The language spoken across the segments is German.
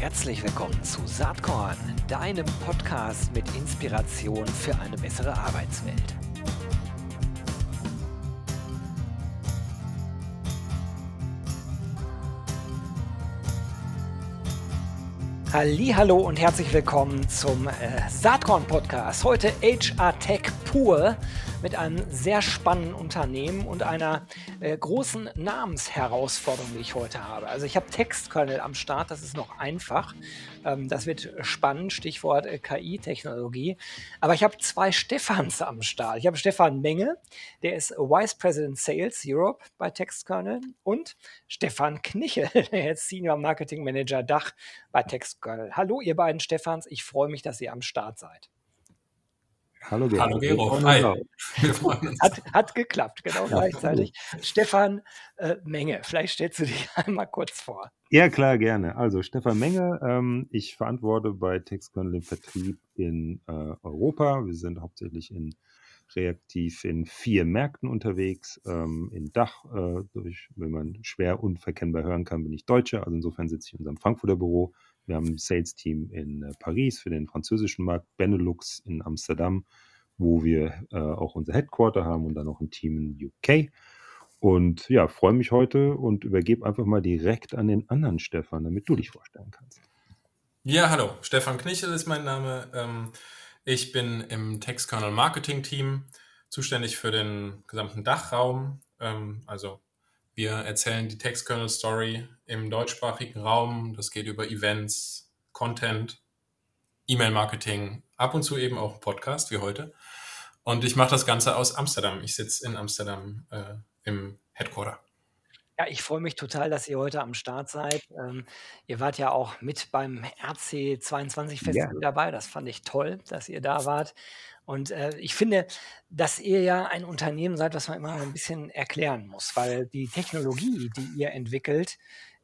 Herzlich willkommen zu Saatkorn, deinem Podcast mit Inspiration für eine bessere Arbeitswelt. Hallo und herzlich willkommen zum äh, Saatkorn Podcast. Heute HR Tech pur mit einem sehr spannenden Unternehmen und einer äh, großen Namensherausforderung, die ich heute habe. Also ich habe Textkernel am Start, das ist noch einfach. Ähm, das wird spannend, Stichwort äh, KI-Technologie. Aber ich habe zwei Stefans am Start. Ich habe Stefan Menge, der ist Vice President Sales Europe bei Textkernel und Stefan Knichel, der ist Senior Marketing Manager Dach bei Textkernel. Hallo ihr beiden Stefans, ich freue mich, dass ihr am Start seid. Hallo Gero. Hallo Gero. Hi. Hat, hat geklappt, genau ja, gleichzeitig. Hallo. Stefan äh, Menge, vielleicht stellst du dich einmal kurz vor. Ja, klar, gerne. Also Stefan Menge, ähm, ich verantworte bei TextKernel den Vertrieb in äh, Europa. Wir sind hauptsächlich in reaktiv in vier Märkten unterwegs. Ähm, in Dach, äh, durch, wenn man schwer unverkennbar hören kann, bin ich Deutscher. Also insofern sitze ich in unserem Frankfurter Büro. Wir haben ein Sales-Team in äh, Paris für den französischen Markt, Benelux in Amsterdam, wo wir äh, auch unser Headquarter haben und dann noch ein Team in UK. Und ja, freue mich heute und übergebe einfach mal direkt an den anderen Stefan, damit du dich vorstellen kannst. Ja, hallo. Stefan Knichel ist mein Name. Ähm, ich bin im Textkernel Marketing Team zuständig für den gesamten Dachraum, ähm, also wir erzählen die Textkernel Story im deutschsprachigen Raum. Das geht über Events, Content, E-Mail-Marketing, ab und zu eben auch Podcast wie heute. Und ich mache das Ganze aus Amsterdam. Ich sitze in Amsterdam äh, im Headquarter. Ja, ich freue mich total, dass ihr heute am Start seid. Ähm, ihr wart ja auch mit beim RC22 Festival ja. dabei. Das fand ich toll, dass ihr da wart. Und äh, ich finde, dass ihr ja ein Unternehmen seid, was man immer ein bisschen erklären muss, weil die Technologie, die ihr entwickelt,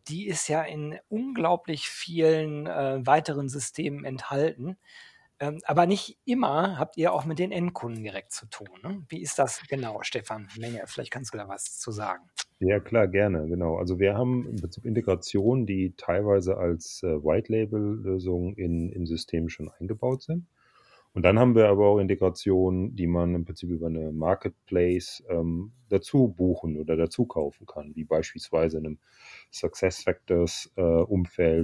die ist ja in unglaublich vielen äh, weiteren Systemen enthalten. Ähm, aber nicht immer habt ihr auch mit den Endkunden direkt zu tun. Ne? Wie ist das genau, Stefan Menge? Vielleicht kannst du da was zu sagen. Ja, klar, gerne, genau. Also wir haben im Prinzip Integrationen, die teilweise als äh, White-Label-Lösungen in, in Systemen schon eingebaut sind. Und dann haben wir aber auch Integrationen, die man im Prinzip über eine Marketplace ähm, dazu buchen oder dazu kaufen kann, wie beispielsweise in einem Success Factors äh,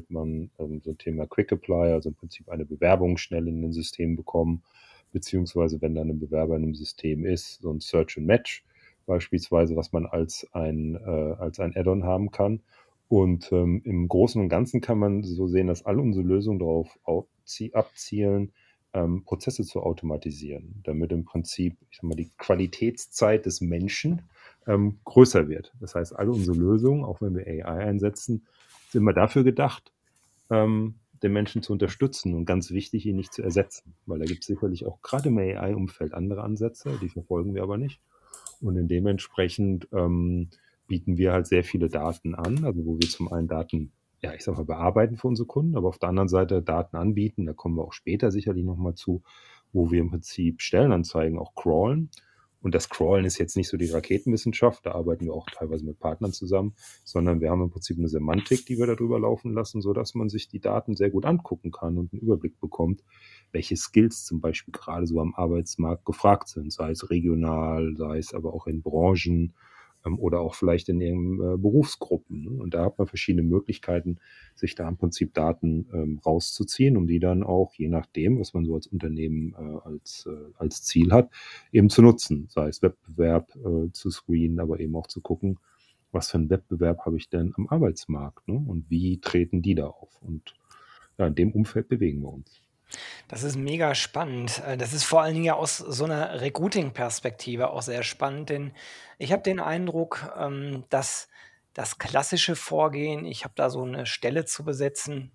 man ähm, so ein Thema Quick Apply, also im Prinzip eine Bewerbung schnell in ein System bekommen, beziehungsweise wenn dann ein Bewerber in einem System ist, so ein Search and Match beispielsweise, was man als ein, äh, als ein Add-on haben kann. Und ähm, im Großen und Ganzen kann man so sehen, dass all unsere Lösungen darauf abzielen, ähm, Prozesse zu automatisieren, damit im Prinzip, ich sag mal, die Qualitätszeit des Menschen ähm, größer wird. Das heißt, alle unsere Lösungen, auch wenn wir AI einsetzen, sind immer dafür gedacht, ähm, den Menschen zu unterstützen und ganz wichtig, ihn nicht zu ersetzen. Weil da gibt es sicherlich auch gerade im AI-Umfeld andere Ansätze, die verfolgen wir aber nicht. Und dementsprechend ähm, bieten wir halt sehr viele Daten an, also wo wir zum einen Daten ja, ich sag mal, bearbeiten für unsere Kunden, aber auf der anderen Seite Daten anbieten, da kommen wir auch später sicherlich nochmal zu, wo wir im Prinzip Stellenanzeigen auch crawlen. Und das Crawlen ist jetzt nicht so die Raketenwissenschaft, da arbeiten wir auch teilweise mit Partnern zusammen, sondern wir haben im Prinzip eine Semantik, die wir darüber laufen lassen, so dass man sich die Daten sehr gut angucken kann und einen Überblick bekommt, welche Skills zum Beispiel gerade so am Arbeitsmarkt gefragt sind, sei es regional, sei es aber auch in Branchen, oder auch vielleicht in ihren äh, Berufsgruppen. Ne? Und da hat man verschiedene Möglichkeiten, sich da im Prinzip Daten ähm, rauszuziehen, um die dann auch, je nachdem, was man so als Unternehmen äh, als, äh, als Ziel hat, eben zu nutzen. Sei es Wettbewerb äh, zu screenen, aber eben auch zu gucken, was für einen Wettbewerb habe ich denn am Arbeitsmarkt ne? und wie treten die da auf. Und ja, in dem Umfeld bewegen wir uns. Das ist mega spannend. Äh, das ist vor allen Dingen ja aus so einer Recruiting-Perspektive auch sehr spannend, denn ich habe den Eindruck, ähm, dass das klassische Vorgehen, ich habe da so eine Stelle zu besetzen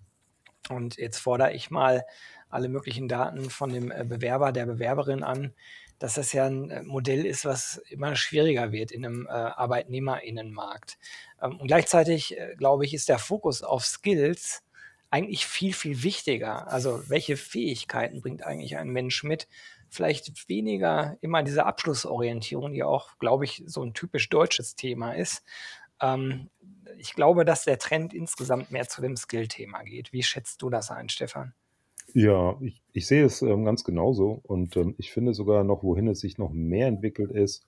und jetzt fordere ich mal alle möglichen Daten von dem äh, Bewerber, der Bewerberin an, dass das ja ein äh, Modell ist, was immer schwieriger wird in einem Arbeitnehmerinnenmarkt. Ähm, und gleichzeitig, glaube ich, ist der Fokus auf Skills eigentlich viel, viel wichtiger. Also welche Fähigkeiten bringt eigentlich ein Mensch mit? Vielleicht weniger immer diese Abschlussorientierung, die auch, glaube ich, so ein typisch deutsches Thema ist. Ähm, ich glaube, dass der Trend insgesamt mehr zu dem Skill-Thema geht. Wie schätzt du das ein, Stefan? Ja, ich, ich sehe es ähm, ganz genauso und ähm, ich finde sogar noch, wohin es sich noch mehr entwickelt ist,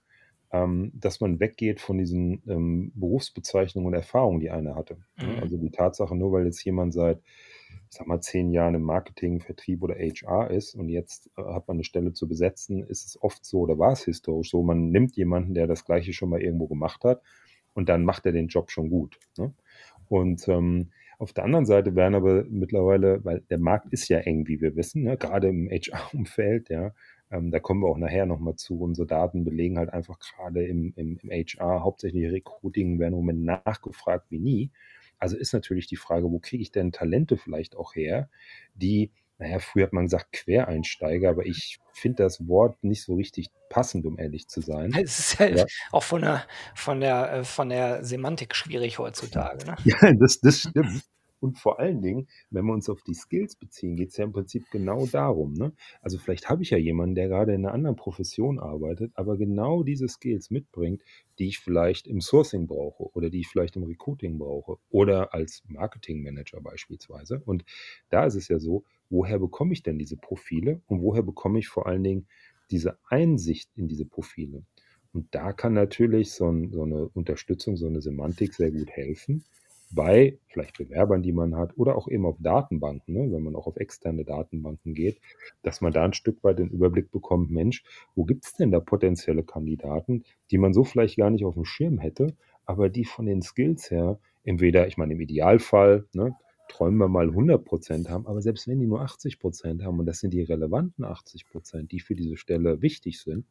ähm, dass man weggeht von diesen ähm, Berufsbezeichnungen und Erfahrungen, die einer hatte. Ne? Mhm. Also die Tatsache, nur weil jetzt jemand seit, ich sag mal, zehn Jahren im Marketing, Vertrieb oder HR ist und jetzt äh, hat man eine Stelle zu besetzen, ist es oft so oder war es historisch so, man nimmt jemanden, der das Gleiche schon mal irgendwo gemacht hat und dann macht er den Job schon gut. Ne? Und ähm, auf der anderen Seite werden aber mittlerweile, weil der Markt ist ja eng, wie wir wissen, ne? gerade im HR-Umfeld, ja, ähm, da kommen wir auch nachher nochmal zu. Unsere Daten belegen halt einfach gerade im, im, im HR, hauptsächlich Recruiting, werden im Moment nachgefragt wie nie. Also ist natürlich die Frage, wo kriege ich denn Talente vielleicht auch her, die, naja, früher hat man gesagt Quereinsteiger, aber ich finde das Wort nicht so richtig passend, um ehrlich zu sein. Es ist halt Ja. auch von der, von, der, äh, von der Semantik schwierig heutzutage. Ne? Ja, das, das stimmt. Und vor allen Dingen, wenn wir uns auf die Skills beziehen, geht es ja im Prinzip genau darum. Ne? Also vielleicht habe ich ja jemanden, der gerade in einer anderen Profession arbeitet, aber genau diese Skills mitbringt, die ich vielleicht im Sourcing brauche oder die ich vielleicht im Recruiting brauche oder als Marketingmanager beispielsweise. Und da ist es ja so, woher bekomme ich denn diese Profile und woher bekomme ich vor allen Dingen diese Einsicht in diese Profile? Und da kann natürlich so, ein, so eine Unterstützung, so eine Semantik sehr gut helfen bei vielleicht Bewerbern, die man hat, oder auch eben auf Datenbanken, ne, wenn man auch auf externe Datenbanken geht, dass man da ein Stück weit den Überblick bekommt, Mensch, wo gibt es denn da potenzielle Kandidaten, die man so vielleicht gar nicht auf dem Schirm hätte, aber die von den Skills her, entweder, ich meine, im Idealfall, ne, träumen wir mal 100 Prozent haben, aber selbst wenn die nur 80 Prozent haben, und das sind die relevanten 80 Prozent, die für diese Stelle wichtig sind,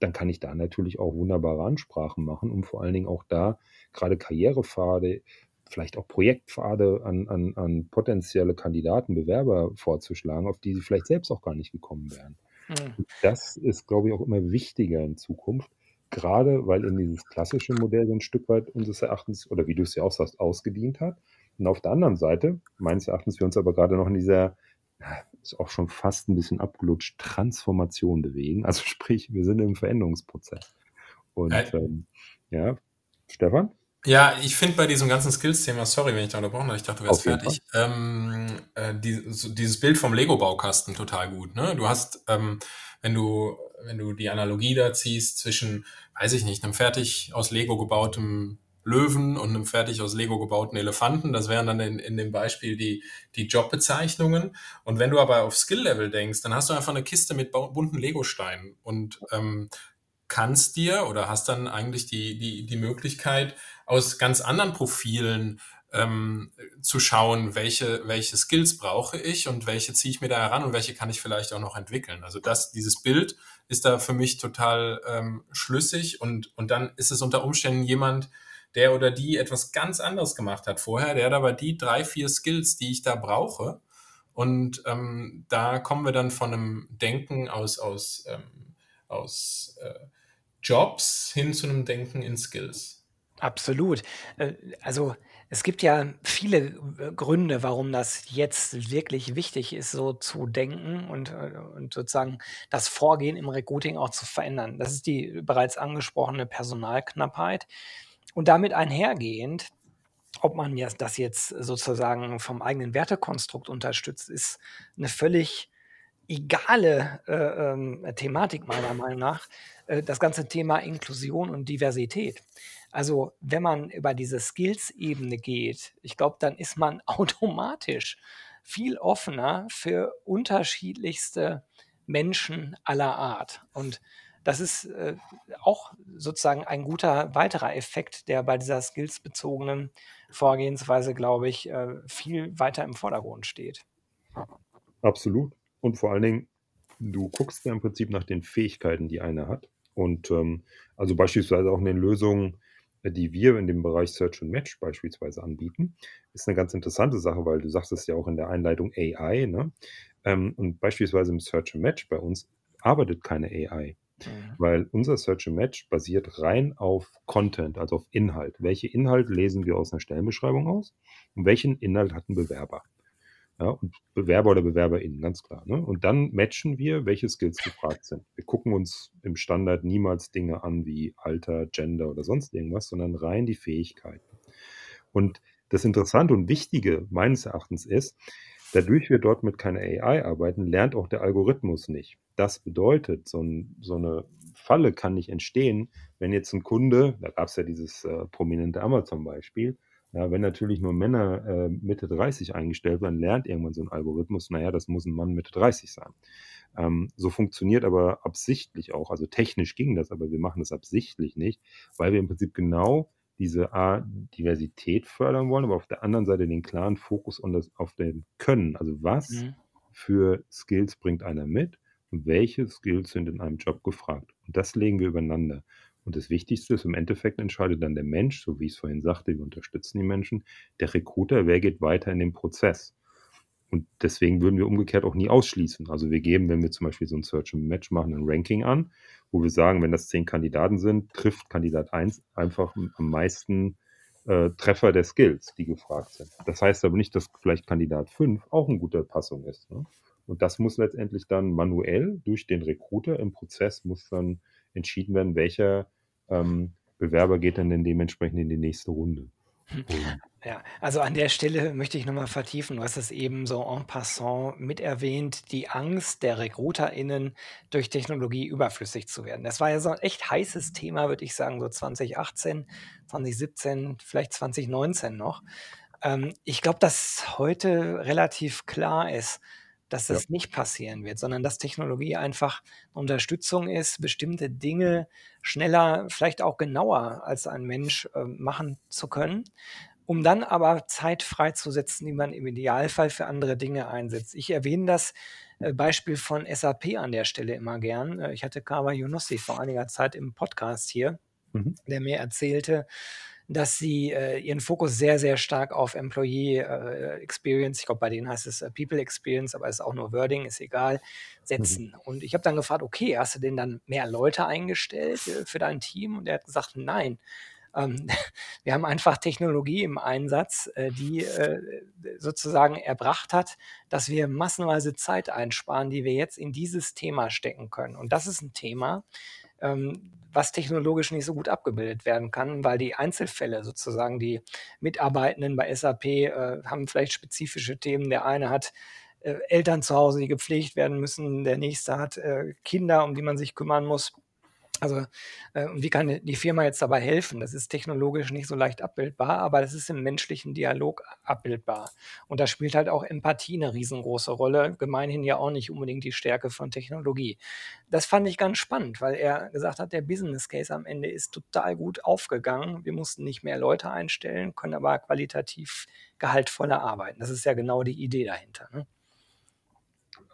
dann kann ich da natürlich auch wunderbare Ansprachen machen, um vor allen Dingen auch da gerade Karrierepfade, vielleicht auch Projektpfade an, an, an potenzielle Kandidaten, Bewerber vorzuschlagen, auf die sie vielleicht selbst auch gar nicht gekommen wären. Mhm. Das ist, glaube ich, auch immer wichtiger in Zukunft, gerade weil in dieses klassische Modell so ein Stück weit unseres Erachtens, oder wie du es ja auch sagst, ausgedient hat. Und auf der anderen Seite, meines Erachtens, wir uns aber gerade noch in dieser, ist auch schon fast ein bisschen abgelutscht, Transformation bewegen. Also sprich, wir sind im Veränderungsprozess. Und Äh. ähm, ja, Stefan? Ja, ich finde bei diesem ganzen Skills-Thema, sorry, wenn ich da unterbrochen habe, ich dachte, du wärst fertig, ähm, äh, die, so dieses Bild vom Lego-Baukasten total gut. Ne? Du hast, ähm, wenn du, wenn du die Analogie da ziehst zwischen, weiß ich nicht, einem fertig aus Lego gebautem Löwen und einem fertig aus Lego gebauten Elefanten, das wären dann in, in dem Beispiel die, die Jobbezeichnungen. Und wenn du aber auf Skill-Level denkst, dann hast du einfach eine Kiste mit bunten Lego-Steinen und ähm, kannst dir oder hast dann eigentlich die, die, die Möglichkeit, aus ganz anderen Profilen ähm, zu schauen, welche, welche Skills brauche ich und welche ziehe ich mir da heran und welche kann ich vielleicht auch noch entwickeln. Also das, dieses Bild ist da für mich total ähm, schlüssig und, und dann ist es unter Umständen jemand, der oder die etwas ganz anderes gemacht hat vorher, der hat aber die drei, vier Skills, die ich da brauche. Und ähm, da kommen wir dann von einem Denken aus, aus, ähm, aus äh, Jobs hin zu einem Denken in Skills. Absolut. Äh, Also es gibt ja viele äh, Gründe, warum das jetzt wirklich wichtig ist, so zu denken und, äh, und sozusagen das Vorgehen im Recruiting auch zu verändern. Das ist die bereits angesprochene Personalknappheit. Und damit einhergehend, ob man das jetzt sozusagen vom eigenen Wertekonstrukt unterstützt, ist eine völlig egale äh, ähm, Thematik meiner Meinung nach. Äh, das ganze Thema Inklusion und Diversität. Also wenn man über diese Skills-Ebene geht, ich glaube, dann ist man automatisch viel offener für unterschiedlichste Menschen aller Art. Und das ist äh, auch sozusagen ein guter weiterer Effekt, der bei dieser skillsbezogenen Vorgehensweise, glaube ich, äh, viel weiter im Vordergrund steht. Absolut. Und vor allen Dingen, du guckst ja im Prinzip nach den Fähigkeiten, die einer hat. Und ähm, also beispielsweise auch in den Lösungen, die wir in dem Bereich Search and Match beispielsweise anbieten, ist eine ganz interessante Sache, weil du sagst es ja auch in der Einleitung AI, ne? Ähm, und beispielsweise im Search and Match bei uns arbeitet keine AI, Mhm. weil unser Search and Match basiert rein auf Content, also auf Inhalt. Welche Inhalt lesen wir aus einer Stellenbeschreibung aus und welchen Inhalt hat ein Bewerber? Ja, und Bewerber oder BewerberInnen, ganz klar. Ne? Und dann matchen wir, welche Skills gefragt sind. Wir gucken uns im Standard niemals Dinge an wie Alter, Gender oder sonst irgendwas, sondern rein die Fähigkeiten. Und das Interessante und Wichtige meines Erachtens ist, dadurch wir dort mit keiner AI arbeiten, lernt auch der Algorithmus nicht. Das bedeutet, so, ein, so eine Falle kann nicht entstehen, wenn jetzt ein Kunde, da gab es ja dieses äh, prominente Amazon-Beispiel, ja, wenn natürlich nur Männer äh, Mitte 30 eingestellt werden, lernt irgendwann so ein Algorithmus, naja, das muss ein Mann Mitte 30 sein. Ähm, so funktioniert aber absichtlich auch, also technisch ging das, aber wir machen das absichtlich nicht, weil wir im Prinzip genau diese A, Diversität fördern wollen, aber auf der anderen Seite den klaren Fokus auf den Können. Also was mhm. für Skills bringt einer mit und welche Skills sind in einem Job gefragt. Und das legen wir übereinander. Und das Wichtigste ist, im Endeffekt entscheidet dann der Mensch, so wie ich es vorhin sagte, wir unterstützen die Menschen, der Recruiter, wer geht weiter in den Prozess. Und deswegen würden wir umgekehrt auch nie ausschließen. Also wir geben, wenn wir zum Beispiel so ein Search and Match machen, ein Ranking an, wo wir sagen, wenn das zehn Kandidaten sind, trifft Kandidat 1 einfach am meisten äh, Treffer der Skills, die gefragt sind. Das heißt aber nicht, dass vielleicht Kandidat 5 auch eine gute Passung ist. Ne? Und das muss letztendlich dann manuell durch den Recruiter im Prozess muss dann entschieden werden, welcher ähm, Bewerber geht dann denn dementsprechend in die nächste Runde. Ja, also an der Stelle möchte ich nochmal vertiefen. Du hast es eben so en passant mit erwähnt, die Angst der RecruiterInnen, durch Technologie überflüssig zu werden. Das war ja so ein echt heißes Thema, würde ich sagen, so 2018, 2017, vielleicht 2019 noch. Ähm, ich glaube, dass heute relativ klar ist, dass das ja. nicht passieren wird, sondern dass Technologie einfach Unterstützung ist, bestimmte Dinge schneller, vielleicht auch genauer als ein Mensch äh, machen zu können, um dann aber Zeit freizusetzen, die man im Idealfall für andere Dinge einsetzt. Ich erwähne das äh, Beispiel von SAP an der Stelle immer gern. Äh, ich hatte Kawa Yunossi vor einiger Zeit im Podcast hier, mhm. der mir erzählte, dass sie äh, ihren Fokus sehr, sehr stark auf Employee äh, Experience, ich glaube, bei denen heißt es äh, People Experience, aber es ist auch nur Wording, ist egal, setzen. Mhm. Und ich habe dann gefragt, okay, hast du denn dann mehr Leute eingestellt äh, für dein Team? Und er hat gesagt, nein. Ähm, wir haben einfach Technologie im Einsatz, äh, die äh, sozusagen erbracht hat, dass wir massenweise Zeit einsparen, die wir jetzt in dieses Thema stecken können. Und das ist ein Thema, ähm, was technologisch nicht so gut abgebildet werden kann, weil die Einzelfälle sozusagen, die Mitarbeitenden bei SAP äh, haben vielleicht spezifische Themen. Der eine hat äh, Eltern zu Hause, die gepflegt werden müssen, der nächste hat äh, Kinder, um die man sich kümmern muss. Also, äh, wie kann die Firma jetzt dabei helfen? Das ist technologisch nicht so leicht abbildbar, aber das ist im menschlichen Dialog abbildbar. Und da spielt halt auch Empathie eine riesengroße Rolle. Gemeinhin ja auch nicht unbedingt die Stärke von Technologie. Das fand ich ganz spannend, weil er gesagt hat, der Business Case am Ende ist total gut aufgegangen. Wir mussten nicht mehr Leute einstellen, können aber qualitativ gehaltvoller arbeiten. Das ist ja genau die Idee dahinter. Ne?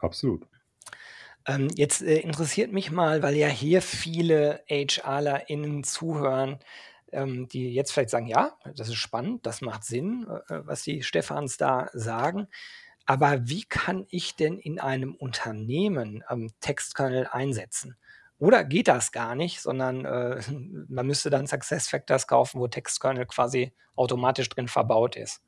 Absolut. Ähm, jetzt äh, interessiert mich mal, weil ja hier viele HRlerInnen zuhören, ähm, die jetzt vielleicht sagen, ja, das ist spannend, das macht Sinn, äh, äh, was die Stefans da sagen. Aber wie kann ich denn in einem Unternehmen ähm, Textkernel einsetzen? Oder geht das gar nicht, sondern äh, man müsste dann Success Factors kaufen, wo Textkernel quasi automatisch drin verbaut ist?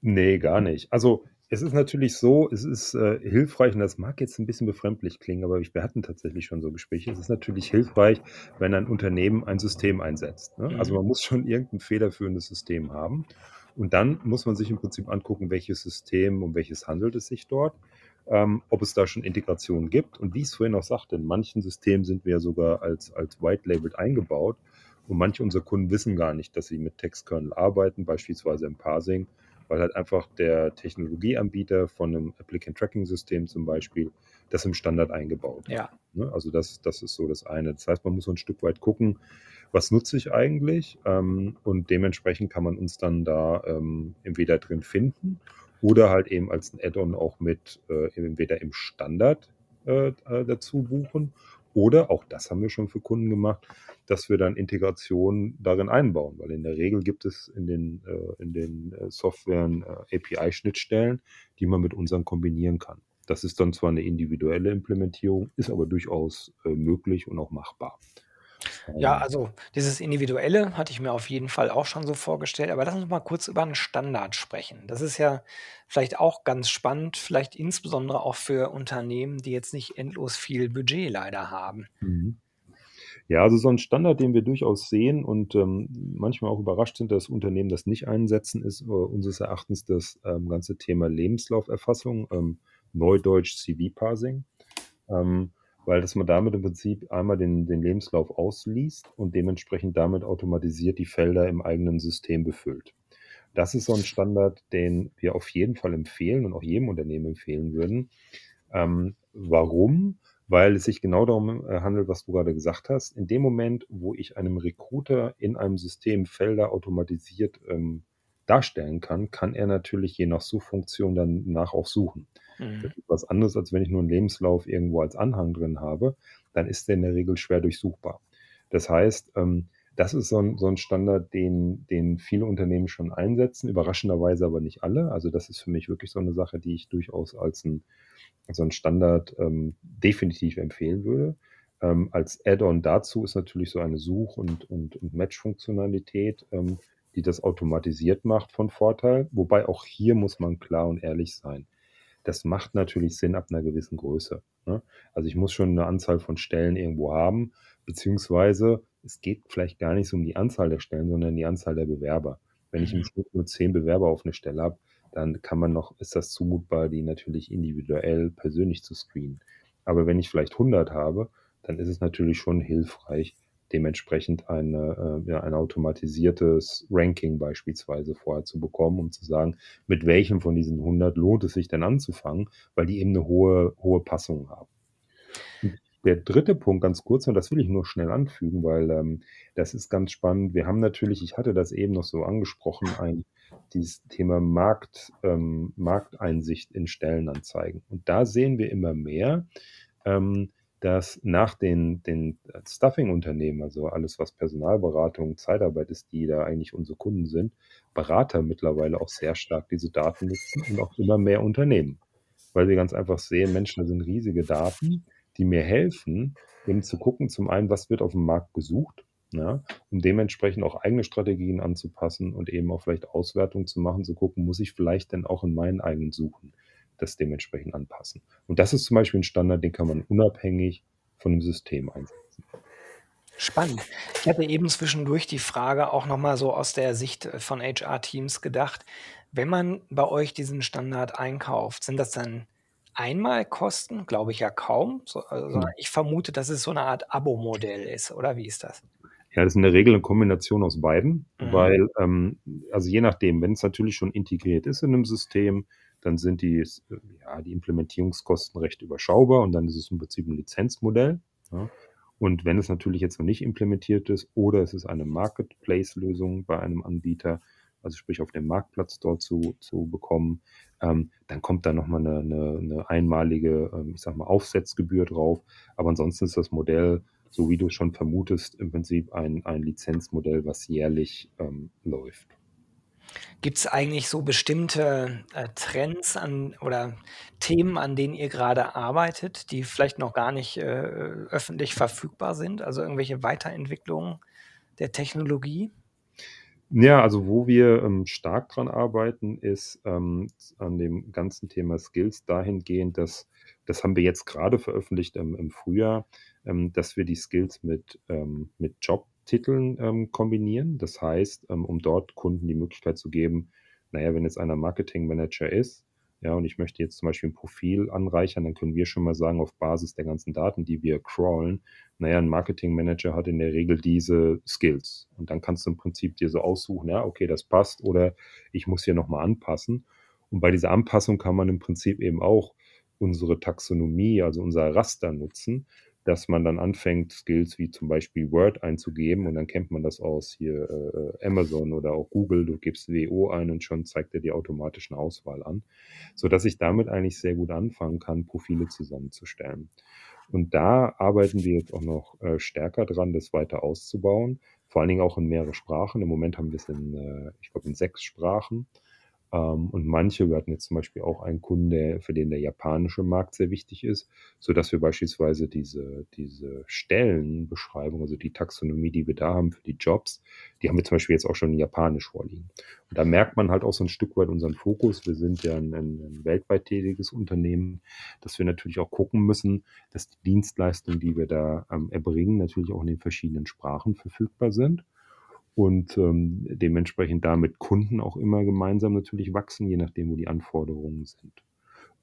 Nee, gar nicht. Also es ist natürlich so, es ist äh, hilfreich, und das mag jetzt ein bisschen befremdlich klingen, aber wir hatten tatsächlich schon so Gespräche. Es ist natürlich hilfreich, wenn ein Unternehmen ein System einsetzt. Ne? Also mhm. man muss schon irgendein federführendes System haben. Und dann muss man sich im Prinzip angucken, welches System, um welches handelt es sich dort, ähm, ob es da schon Integrationen gibt. Und wie ich es vorhin auch sagte, in manchen Systemen sind wir ja sogar als, als White-Labeled eingebaut. Und manche unserer Kunden wissen gar nicht, dass sie mit Textkernel arbeiten, beispielsweise im Parsing weil halt einfach der Technologieanbieter von einem Applicant Tracking System zum Beispiel das im Standard eingebaut hat. Ja. Ne? Also das, das ist so das eine. Das heißt, man muss so ein Stück weit gucken, was nutze ich eigentlich ähm, und dementsprechend kann man uns dann da ähm, entweder drin finden oder halt eben als ein Add-on auch mit äh, entweder im Standard äh, äh dazu buchen oder, auch das haben wir schon für Kunden gemacht, dass wir dann Integration darin einbauen, weil in der Regel gibt es in den, äh, in den äh, Softwaren äh, API-Schnittstellen, die man mit unseren kombinieren kann. Das ist dann zwar eine individuelle Implementierung, ist aber durchaus äh, möglich und auch machbar. Ja, also dieses Individuelle hatte ich mir auf jeden Fall auch schon so vorgestellt, aber lass uns mal kurz über einen Standard sprechen. Das ist ja vielleicht auch ganz spannend, vielleicht insbesondere auch für Unternehmen, die jetzt nicht endlos viel Budget leider haben. Mhm. Ja, also so ein Standard, den wir durchaus sehen und ähm, manchmal auch überrascht sind, dass Unternehmen das nicht einsetzen, ist äh, unseres Erachtens das ähm, ganze Thema Lebenslauferfassung, ähm, Neudeutsch CV-Parsing, ähm, weil dass man damit im Prinzip einmal den, den Lebenslauf ausliest und dementsprechend damit automatisiert die Felder im eigenen System befüllt. Das ist so ein Standard, den wir auf jeden Fall empfehlen und auch jedem Unternehmen empfehlen würden. Ähm, warum? Weil es sich genau darum äh, handelt, was du gerade gesagt hast. In dem Moment, wo ich einem Recruiter in einem System Felder automatisiert ähm, darstellen kann, kann er natürlich je nach Suchfunktion dann nach auch suchen. Mhm. Das ist was anderes, als wenn ich nur einen Lebenslauf irgendwo als Anhang drin habe, dann ist der in der Regel schwer durchsuchbar. Das heißt, ähm, das ist so ein, so ein Standard, den, den viele Unternehmen schon einsetzen, überraschenderweise aber nicht alle. Also das ist für mich wirklich so eine Sache, die ich durchaus als ein, als ein Standard ähm, definitiv empfehlen würde. Ähm, als Add-on dazu ist natürlich so eine Such- und, und, und Match-Funktionalität, ähm, die das automatisiert macht von Vorteil. Wobei auch hier muss man klar und ehrlich sein. Das macht natürlich Sinn ab einer gewissen Größe. Ne? Also ich muss schon eine Anzahl von Stellen irgendwo haben, beziehungsweise es geht vielleicht gar nicht so um die Anzahl der Stellen, sondern die Anzahl der Bewerber. Wenn ich im mhm. Schnitt nur zehn Bewerber auf eine Stelle habe, dann kann man noch, ist das zumutbar, die natürlich individuell persönlich zu screenen. Aber wenn ich vielleicht 100 habe, dann ist es natürlich schon hilfreich, dementsprechend eine, äh, ja, ein automatisiertes Ranking beispielsweise vorher zu bekommen, um zu sagen, mit welchem von diesen 100 lohnt es sich denn anzufangen, weil die eben eine hohe, hohe Passung haben. Der dritte Punkt, ganz kurz, und das will ich nur schnell anfügen, weil ähm, das ist ganz spannend. Wir haben natürlich, ich hatte das eben noch so angesprochen, ein dieses Thema Markt, ähm, Markteinsicht in Stellenanzeigen. Und da sehen wir immer mehr, ähm, dass nach den, den Stuffing-Unternehmen, also alles, was Personalberatung, Zeitarbeit ist, die da eigentlich unsere Kunden sind, Berater mittlerweile auch sehr stark diese Daten nutzen und auch immer mehr Unternehmen. Weil sie ganz einfach sehen, Menschen, da sind riesige Daten die mir helfen, eben zu gucken, zum einen, was wird auf dem Markt gesucht, ja, um dementsprechend auch eigene Strategien anzupassen und eben auch vielleicht Auswertungen zu machen, zu gucken, muss ich vielleicht denn auch in meinen eigenen Suchen das dementsprechend anpassen. Und das ist zum Beispiel ein Standard, den kann man unabhängig von dem System einsetzen. Spannend. Ich hatte eben zwischendurch die Frage auch nochmal so aus der Sicht von HR-Teams gedacht, wenn man bei euch diesen Standard einkauft, sind das dann einmal kosten? Glaube ich ja kaum. So, also hm. ich vermute, dass es so eine Art Abo-Modell ist, oder wie ist das? Ja, das ist in der Regel eine Kombination aus beiden, mhm. weil, ähm, also je nachdem, wenn es natürlich schon integriert ist in einem System, dann sind die, ja, die Implementierungskosten recht überschaubar und dann ist es im Prinzip ein Lizenzmodell. Ja. Und wenn es natürlich jetzt noch nicht implementiert ist oder es ist eine Marketplace-Lösung bei einem Anbieter, also sprich auf dem Marktplatz dort zu, zu bekommen, ähm, dann kommt da nochmal eine, eine, eine einmalige, ähm, ich sag mal, Aufsetzgebühr drauf. Aber ansonsten ist das Modell, so wie du schon vermutest, im Prinzip ein, ein Lizenzmodell, was jährlich ähm, läuft. Gibt es eigentlich so bestimmte äh, Trends an oder Themen, an denen ihr gerade arbeitet, die vielleicht noch gar nicht äh, öffentlich verfügbar sind? Also irgendwelche Weiterentwicklungen der Technologie? Ja, also wo wir ähm, stark dran arbeiten, ist ähm, an dem ganzen Thema Skills dahingehend, dass das haben wir jetzt gerade veröffentlicht ähm, im Frühjahr, ähm, dass wir die Skills mit, ähm, mit Jobtiteln ähm, kombinieren. Das heißt, ähm, um dort Kunden die Möglichkeit zu geben, naja, wenn jetzt einer Marketing Manager ist, ja, und ich möchte jetzt zum Beispiel ein Profil anreichern, dann können wir schon mal sagen, auf Basis der ganzen Daten, die wir crawlen, naja, ein Marketing Manager hat in der Regel diese Skills. Und dann kannst du im Prinzip dir so aussuchen, ja, okay, das passt oder ich muss hier nochmal anpassen. Und bei dieser Anpassung kann man im Prinzip eben auch unsere Taxonomie, also unser Raster nutzen dass man dann anfängt, Skills wie zum Beispiel Word einzugeben und dann kennt man das aus hier äh, Amazon oder auch Google. Du gibst WO ein und schon zeigt er die automatische Auswahl an, so dass ich damit eigentlich sehr gut anfangen kann, Profile zusammenzustellen. Und da arbeiten wir jetzt auch noch äh, stärker dran, das weiter auszubauen, vor allen Dingen auch in mehrere Sprachen. Im Moment haben wir es in, äh, ich glaube, in sechs Sprachen. Ähm, und manche, wir hatten jetzt zum Beispiel auch einen Kunden, für den der japanische Markt sehr wichtig ist, so dass wir beispielsweise diese, diese Stellenbeschreibung, also die Taxonomie, die wir da haben für die Jobs, die haben wir zum Beispiel jetzt auch schon in Japanisch vorliegen. Und da merkt man halt auch so ein Stück weit unseren Fokus. Wir sind ja ein, ein weltweit tätiges Unternehmen, dass wir natürlich auch gucken müssen, dass die Dienstleistungen, die wir da ähm, erbringen, natürlich auch in den verschiedenen Sprachen verfügbar sind und ähm, dementsprechend damit Kunden auch immer gemeinsam natürlich wachsen, je nachdem, wo die Anforderungen sind.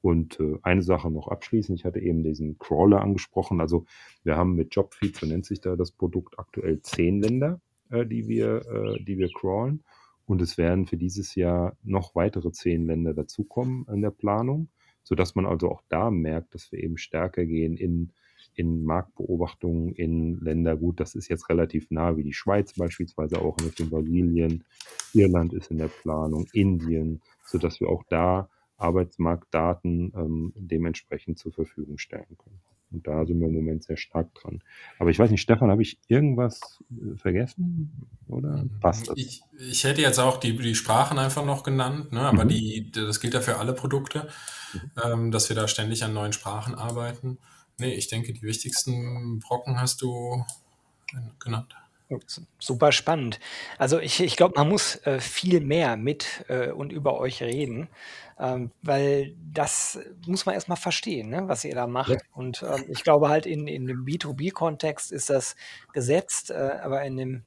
Und äh, eine Sache noch abschließend, ich hatte eben diesen Crawler angesprochen. Also wir haben mit Jobfeed, so nennt sich da das Produkt, aktuell zehn Länder, äh, die, wir, äh, die wir crawlen. Und es werden für dieses Jahr noch weitere zehn Länder dazukommen in der Planung, sodass man also auch da merkt, dass wir eben stärker gehen in in Marktbeobachtungen in Länder, gut, das ist jetzt relativ nah wie die Schweiz beispielsweise auch in Richtung Brasilien, Irland ist in der Planung, Indien, sodass wir auch da Arbeitsmarktdaten ähm, dementsprechend zur Verfügung stellen können. Und da sind wir im Moment sehr stark dran. Aber ich weiß nicht, Stefan, habe ich irgendwas äh, vergessen? Oder passt das? Ich, ich hätte jetzt auch die, die Sprachen einfach noch genannt, ne? aber mhm. die, das gilt ja für alle Produkte, mhm. ähm, dass wir da ständig an neuen Sprachen arbeiten. Nee, ich denke, die wichtigsten Brocken hast du genannt. Super spannend. Also ich, ich glaube, man muss äh, viel mehr mit äh, und über euch reden, ähm, weil das muss man erstmal verstehen, ne, was ihr da macht. Ja. Und ähm, ich glaube halt in, in dem B2B-Kontext ist das gesetzt, äh, aber in dem,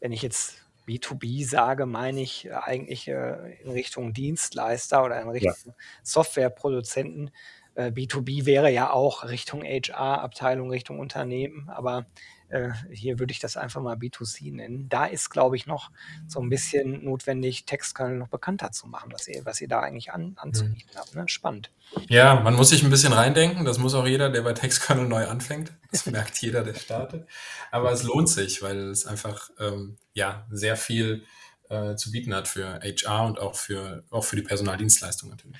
wenn ich jetzt B2B sage, meine ich eigentlich äh, in Richtung Dienstleister oder in Richtung ja. Softwareproduzenten B2B äh, wäre ja auch Richtung HR-Abteilung, Richtung Unternehmen, aber äh, hier würde ich das einfach mal B2C nennen. Da ist, glaube ich, noch so ein bisschen notwendig, Textkernel noch bekannter zu machen, was ihr, was ihr da eigentlich an, anzubieten mhm. habt. Ne? Spannend. Ja, man muss sich ein bisschen reindenken. Das muss auch jeder, der bei Textkernel neu anfängt. Das merkt jeder, der startet. Aber es lohnt sich, weil es einfach ähm, ja, sehr viel äh, zu bieten hat für HR und auch für, auch für die Personaldienstleistung natürlich.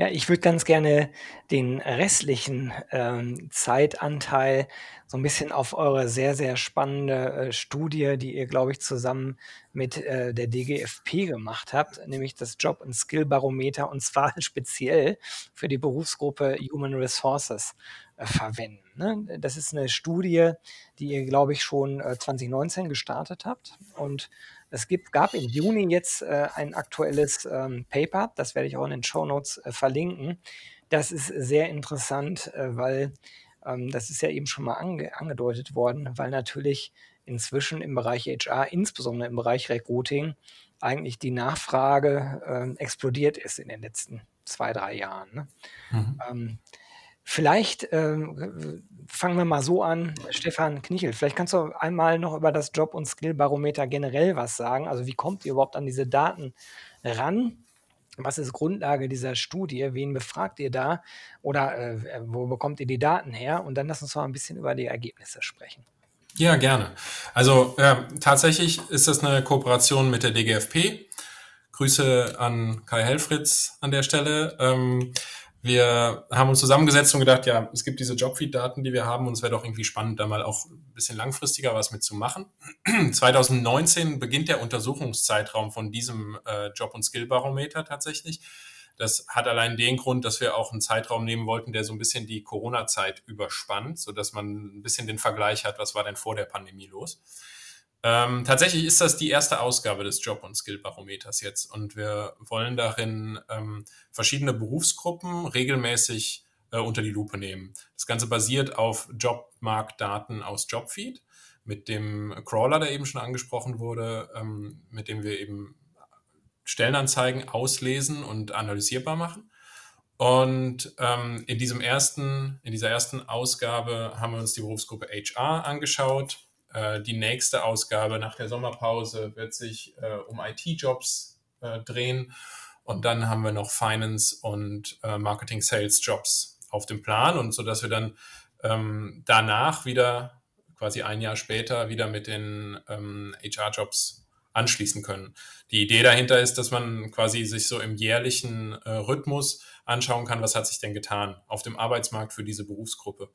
Ja, ich würde ganz gerne den restlichen ähm, Zeitanteil so ein bisschen auf eure sehr, sehr spannende äh, Studie, die ihr, glaube ich, zusammen mit äh, der DGFP gemacht habt, nämlich das Job- und Skill-Barometer und zwar speziell für die Berufsgruppe Human Resources äh, verwenden. Ne? Das ist eine Studie, die ihr, glaube ich, schon äh, 2019 gestartet habt und es gibt, gab im Juni jetzt äh, ein aktuelles ähm, Paper, das werde ich auch in den Show Notes äh, verlinken. Das ist sehr interessant, äh, weil ähm, das ist ja eben schon mal ange angedeutet worden, weil natürlich inzwischen im Bereich HR, insbesondere im Bereich Recruiting, eigentlich die Nachfrage ähm, explodiert ist in den letzten zwei, drei Jahren. Ne? Mhm. Ähm, Vielleicht ähm, fangen wir mal so an, Stefan Knichel, vielleicht kannst du einmal noch über das Job- und Skill-Barometer generell was sagen. Also wie kommt ihr überhaupt an diese Daten ran? Was ist Grundlage dieser Studie? Wen befragt ihr da? Oder äh, wo bekommt ihr die Daten her? Und dann lass uns mal ein bisschen über die Ergebnisse sprechen. Ja, gerne. Also äh, tatsächlich ist das eine Kooperation mit der DGFP. Grüße an Kai Helfritz an der Stelle. Ähm, wir haben uns zusammengesetzt und gedacht, ja, es gibt diese Jobfeed-Daten, die wir haben und es wäre doch irgendwie spannend, da mal auch ein bisschen langfristiger was mitzumachen. 2019 beginnt der Untersuchungszeitraum von diesem äh, Job- und Skill-Barometer tatsächlich. Das hat allein den Grund, dass wir auch einen Zeitraum nehmen wollten, der so ein bisschen die Corona-Zeit überspannt, sodass man ein bisschen den Vergleich hat, was war denn vor der Pandemie los. Ähm, tatsächlich ist das die erste Ausgabe des Job- und Skill-Barometers jetzt und wir wollen darin ähm, verschiedene Berufsgruppen regelmäßig äh, unter die Lupe nehmen. Das Ganze basiert auf Jobmarktdaten aus Jobfeed mit dem Crawler, der eben schon angesprochen wurde, ähm, mit dem wir eben Stellenanzeigen auslesen und analysierbar machen. Und ähm, in diesem ersten, in dieser ersten Ausgabe haben wir uns die Berufsgruppe HR angeschaut die nächste Ausgabe nach der Sommerpause wird sich äh, um IT-Jobs äh, drehen. Und dann haben wir noch Finance und äh, Marketing Sales Jobs auf dem Plan und so dass wir dann ähm, danach wieder quasi ein Jahr später wieder mit den ähm, HR-Jobs anschließen können. Die Idee dahinter ist, dass man quasi sich so im jährlichen äh, Rhythmus anschauen kann, was hat sich denn getan auf dem Arbeitsmarkt für diese Berufsgruppe.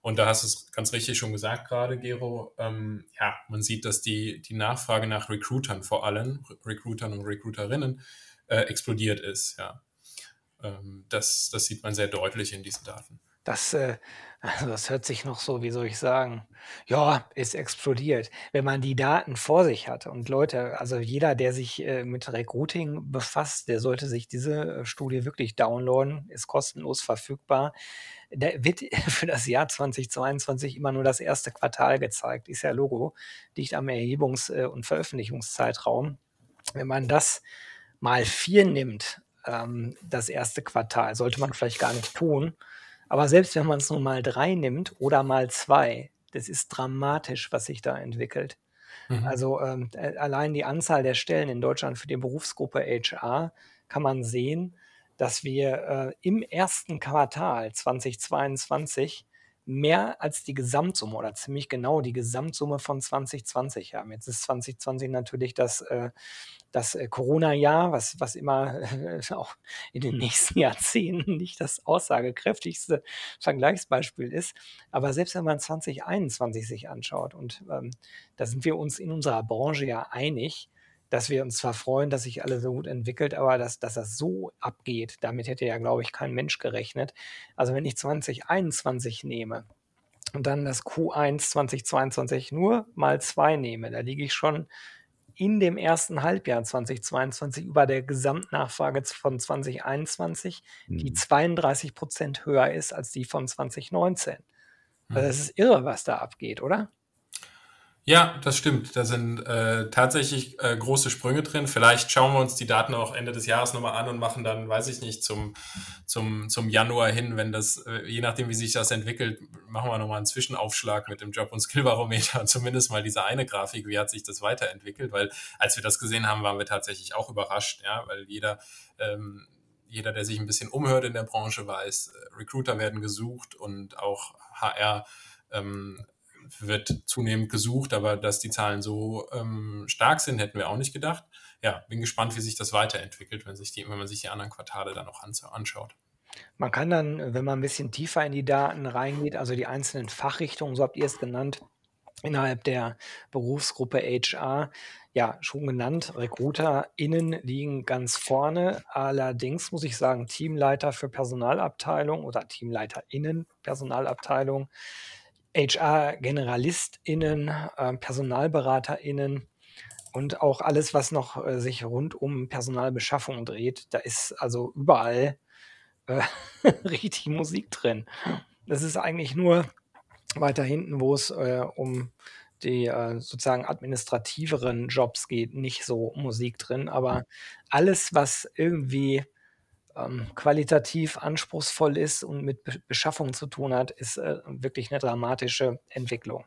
Und da hast du es ganz richtig schon gesagt gerade, Gero. Ähm, ja, man sieht, dass die, die Nachfrage nach Recruitern vor allem, Recruitern und Recruiterinnen, äh, explodiert ist. Ja. Ähm, das, das sieht man sehr deutlich in diesen Daten. Das, äh, also das hört sich noch so, wie soll ich sagen? Ja, ist explodiert. Wenn man die Daten vor sich hat und Leute, also jeder, der sich äh, mit Recruiting befasst, der sollte sich diese äh, Studie wirklich downloaden, ist kostenlos verfügbar. Da wird für das Jahr 2022 immer nur das erste Quartal gezeigt, ist ja Logo, dicht am Erhebungs- äh, und Veröffentlichungszeitraum. Wenn man das mal vier nimmt, ähm, das erste Quartal, sollte man vielleicht gar nicht tun aber selbst wenn man es nur mal drei nimmt oder mal zwei, das ist dramatisch, was sich da entwickelt. Mhm. Also ähm, äh, allein die Anzahl der Stellen in Deutschland für die Berufsgruppe HR kann man sehen, dass wir äh, im ersten Quartal 2022 mehr als die Gesamtsumme oder ziemlich genau die Gesamtsumme von 2020 haben. Jetzt ist 2020 natürlich das, äh, das äh, Corona-Jahr, was, was immer äh, auch in den nächsten Jahrzehnten nicht das aussagekräftigste Vergleichsbeispiel ist. Aber selbst wenn man 2021 sich anschaut, und ähm, da sind wir uns in unserer Branche ja einig, dass wir uns zwar freuen, dass sich alles so gut entwickelt, aber dass, dass das so abgeht, damit hätte ja, glaube ich, kein Mensch gerechnet. Also wenn ich 2021 nehme und dann das Q1 2022 nur mal zwei nehme, da liege ich schon in dem ersten Halbjahr 2022 über der Gesamtnachfrage von 2021, die 32 mhm. Prozent höher ist als die von 2019. Also das mhm. ist irre, was da abgeht, oder? Ja, das stimmt. Da sind äh, tatsächlich äh, große Sprünge drin. Vielleicht schauen wir uns die Daten auch Ende des Jahres nochmal an und machen dann, weiß ich nicht, zum, zum, zum Januar hin, wenn das, äh, je nachdem, wie sich das entwickelt, machen wir nochmal einen Zwischenaufschlag mit dem Job- und Skillbarometer. Zumindest mal diese eine Grafik, wie hat sich das weiterentwickelt? Weil als wir das gesehen haben, waren wir tatsächlich auch überrascht, ja, weil jeder, ähm, jeder, der sich ein bisschen umhört in der Branche, weiß, äh, Recruiter werden gesucht und auch HR ähm, wird zunehmend gesucht, aber dass die Zahlen so ähm, stark sind, hätten wir auch nicht gedacht. Ja, bin gespannt, wie sich das weiterentwickelt, wenn, sich die, wenn man sich die anderen Quartale dann noch anschaut. Man kann dann, wenn man ein bisschen tiefer in die Daten reingeht, also die einzelnen Fachrichtungen, so habt ihr es genannt, innerhalb der Berufsgruppe HR, ja, schon genannt, RecruiterInnen liegen ganz vorne. Allerdings muss ich sagen, Teamleiter für Personalabteilung oder TeamleiterInnen Personalabteilung HR-GeneralistInnen, äh, PersonalberaterInnen und auch alles, was noch äh, sich rund um Personalbeschaffung dreht. Da ist also überall äh, richtig Musik drin. Das ist eigentlich nur weiter hinten, wo es äh, um die äh, sozusagen administrativeren Jobs geht, nicht so Musik drin. Aber alles, was irgendwie ähm, qualitativ anspruchsvoll ist und mit Be Beschaffung zu tun hat, ist äh, wirklich eine dramatische Entwicklung.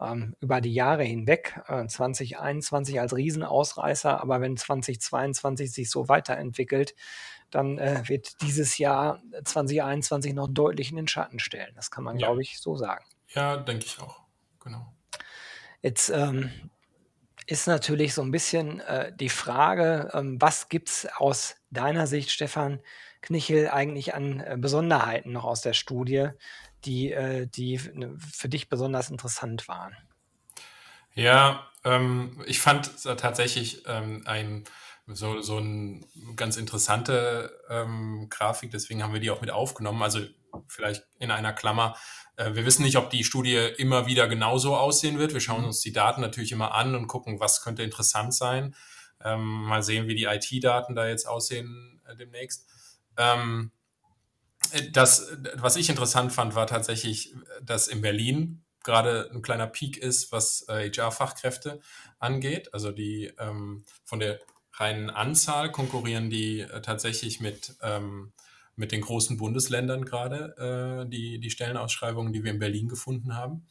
Ähm, über die Jahre hinweg, äh, 2021 als Riesenausreißer, aber wenn 2022 sich so weiterentwickelt, dann äh, wird dieses Jahr 2021 noch deutlich in den Schatten stellen. Das kann man, ja. glaube ich, so sagen. Ja, denke ich auch. Genau. Jetzt ähm, ist natürlich so ein bisschen äh, die Frage, ähm, was gibt es aus deiner Sicht, Stefan Knichel, eigentlich an äh, Besonderheiten noch aus der Studie, die, äh, die ne, für dich besonders interessant waren? Ja, ähm, ich fand tatsächlich ähm, ein so, so eine ganz interessante ähm, Grafik, deswegen haben wir die auch mit aufgenommen. Also vielleicht in einer Klammer, wir wissen nicht, ob die Studie immer wieder genauso aussehen wird. Wir schauen mhm. uns die Daten natürlich immer an und gucken, was könnte interessant sein. Ähm, mal sehen, wie die IT-Daten da jetzt aussehen äh, demnächst. Ähm, äh, das, was ich interessant fand, war tatsächlich, dass in Berlin gerade ein kleiner Peak ist, was äh, HR-Fachkräfte angeht. Also die ähm, von der reinen Anzahl konkurrieren die äh, tatsächlich mit ähm, mit den großen Bundesländern gerade, äh, die, die Stellenausschreibungen, die wir in Berlin gefunden haben.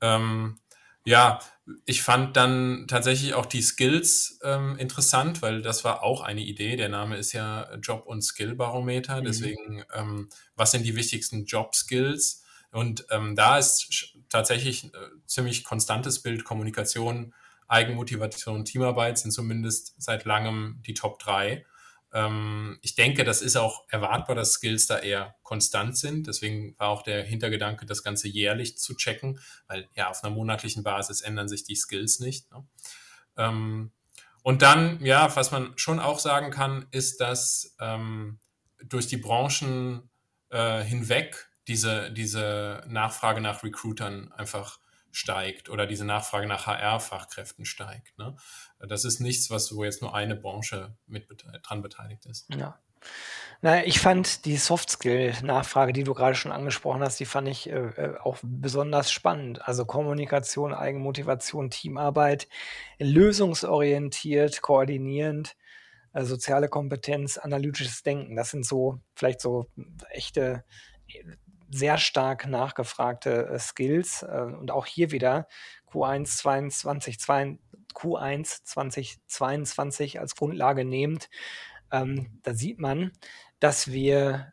Ähm, ja, ich fand dann tatsächlich auch die Skills ähm, interessant, weil das war auch eine Idee. Der Name ist ja Job- und Skill-Barometer. Mhm. Deswegen, ähm, was sind die wichtigsten Job-Skills? Und ähm, da ist tatsächlich äh, ziemlich konstantes Bild Kommunikation, Eigenmotivation, Teamarbeit sind zumindest seit langem die Top 3. Ähm, ich denke, das ist auch erwartbar, dass Skills da eher konstant sind. Deswegen war auch der Hintergedanke, das Ganze jährlich zu checken, weil ja auf einer monatlichen Basis ändern sich die Skills nicht. Ne? Ähm, und dann, ja, was man schon auch sagen kann, ist, dass ähm, durch die Branchen äh, hinweg diese, diese Nachfrage nach Recruitern einfach steigt oder diese Nachfrage nach HR-Fachkräften steigt. Ne? Das ist nichts, was wo jetzt nur eine Branche mit dran beteiligt ist. Ja. Naja, ich fand die Soft-Skill-Nachfrage, die du gerade schon angesprochen hast, die fand ich äh, äh, auch besonders spannend. Also Kommunikation, Eigenmotivation, Teamarbeit, lösungsorientiert, koordinierend, äh, soziale Kompetenz, analytisches Denken. Das sind so vielleicht so echte sehr stark nachgefragte äh, Skills. Äh, und auch hier wieder Q1 22, Q1 2022 als Grundlage nehmend. Ähm, da sieht man, dass wir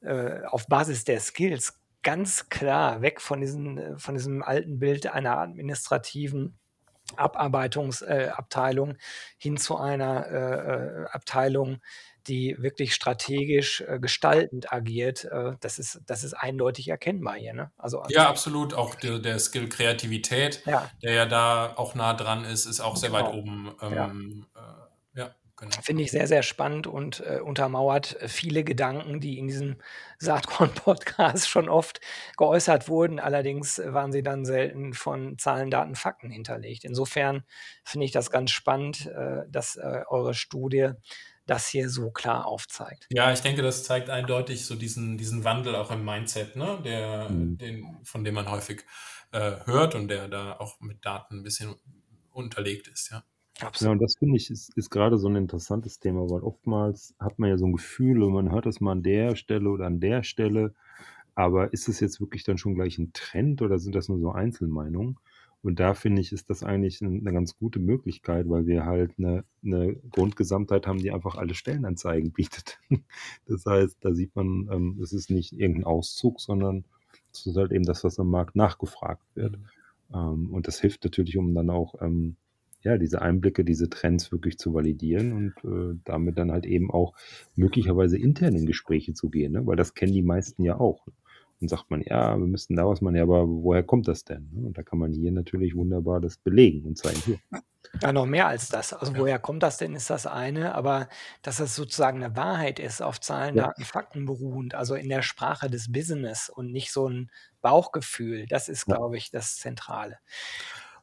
äh, auf Basis der Skills ganz klar weg von, diesen, äh, von diesem alten Bild einer administrativen Abarbeitungsabteilung äh, hin zu einer äh Abteilung, die wirklich strategisch äh, gestaltend agiert, äh, das, ist, das ist eindeutig erkennbar hier. Ne? Also, ja, absolut. Auch der, der Skill Kreativität, ja. der ja da auch nah dran ist, ist auch sehr genau. weit oben. Ähm, ja. Äh, ja. Genau. Finde ich sehr, sehr spannend und äh, untermauert viele Gedanken, die in diesem Saatkorn-Podcast schon oft geäußert wurden. Allerdings waren sie dann selten von Zahlen, Daten, Fakten hinterlegt. Insofern finde ich das ganz spannend, äh, dass äh, eure Studie das hier so klar aufzeigt. Ja, ich denke, das zeigt eindeutig so diesen, diesen Wandel auch im Mindset, ne? der, mhm. den, von dem man häufig äh, hört und der da auch mit Daten ein bisschen unterlegt ist, ja. Absolut. Ja, und das finde ich ist, ist gerade so ein interessantes Thema, weil oftmals hat man ja so ein Gefühl und man hört das mal an der Stelle oder an der Stelle, aber ist es jetzt wirklich dann schon gleich ein Trend oder sind das nur so Einzelmeinungen? Und da finde ich, ist das eigentlich eine ganz gute Möglichkeit, weil wir halt eine, eine Grundgesamtheit haben, die einfach alle Stellenanzeigen bietet. Das heißt, da sieht man, ähm, es ist nicht irgendein Auszug, sondern es ist halt eben das, was am Markt nachgefragt wird. Mhm. Ähm, und das hilft natürlich, um dann auch ähm, ja, diese Einblicke, diese Trends wirklich zu validieren und äh, damit dann halt eben auch möglicherweise intern in Gespräche zu gehen, ne? weil das kennen die meisten ja auch. Dann sagt man, ja, wir müssten da was machen, ja, aber woher kommt das denn? Ne? Und da kann man hier natürlich wunderbar das belegen und zeigen, hier. Ja, noch mehr als das. Also ja. woher kommt das denn, ist das eine, aber dass es sozusagen eine Wahrheit ist, auf Zahlen, ja. Daten, Fakten beruhend, also in der Sprache des Business und nicht so ein Bauchgefühl, das ist, ja. glaube ich, das Zentrale.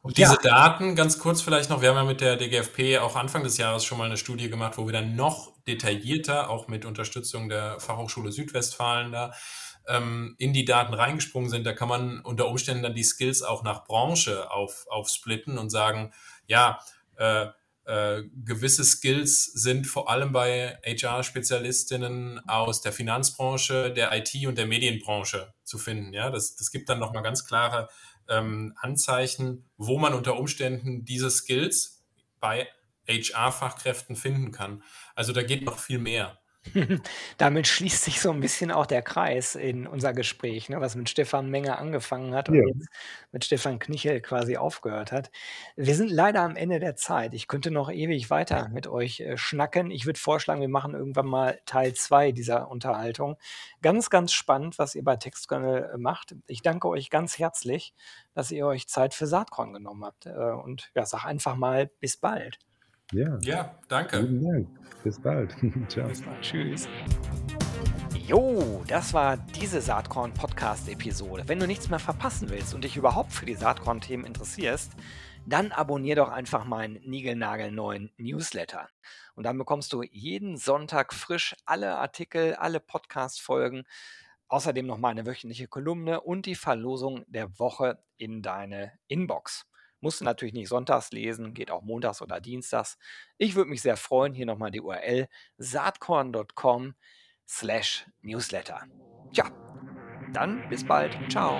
Und diese Daten, ganz kurz vielleicht noch, wir haben ja mit der DGFP auch Anfang des Jahres schon mal eine Studie gemacht, wo wir dann noch detaillierter, auch mit Unterstützung der Fachhochschule Südwestfalen da, ähm, in die Daten reingesprungen sind, da kann man unter Umständen dann die Skills auch nach Branche auf, aufsplitten und sagen, ja, äh, äh, gewisse Skills sind vor allem bei HR-Spezialistinnen aus der Finanzbranche, der IT und der Medienbranche zu finden. Ja, das, das gibt dann nochmal ganz klare ähm, Anzeichen, wo man unter Umständen diese Skills bei HR-Fachkräften finden kann. Also da geht noch viel mehr. Damit schließt sich so ein bisschen auch der Kreis in unser Gespräch, ne, was mit Stefan Menger angefangen hat und Ja. jetzt mit Stefan Knichel quasi aufgehört hat. Wir sind leider am Ende der Zeit. Ich könnte noch ewig weiter mit euch, äh, schnacken. Ich würde vorschlagen, wir machen irgendwann mal Teil 2 dieser Unterhaltung. Ganz, ganz spannend, was ihr bei Textkernel, äh, macht. Ich danke euch ganz herzlich, dass ihr euch Zeit für Saatkorn genommen habt, äh, und ja, sage einfach mal bis bald. Ja. Ja, danke. Vielen Dank. Bis bald. Ciao. Bis bald. Tschüss. Jo, das war diese Saatkorn-Podcast-Episode. Wenn du nichts mehr verpassen willst und dich überhaupt für die Saatkorn-Themen interessierst, dann abonnier doch einfach meinen niegelnagelneuen Newsletter. Und dann bekommst du jeden Sonntag frisch alle Artikel, alle Podcast-Folgen, außerdem noch meine wöchentliche Kolumne und die Verlosung der Woche in deine Inbox. Musst du natürlich nicht sonntags lesen, geht auch montags oder dienstags. Ich würde mich sehr freuen. Hier nochmal die URL saatkorn.com slash newsletter. Tja, dann bis bald. Ciao.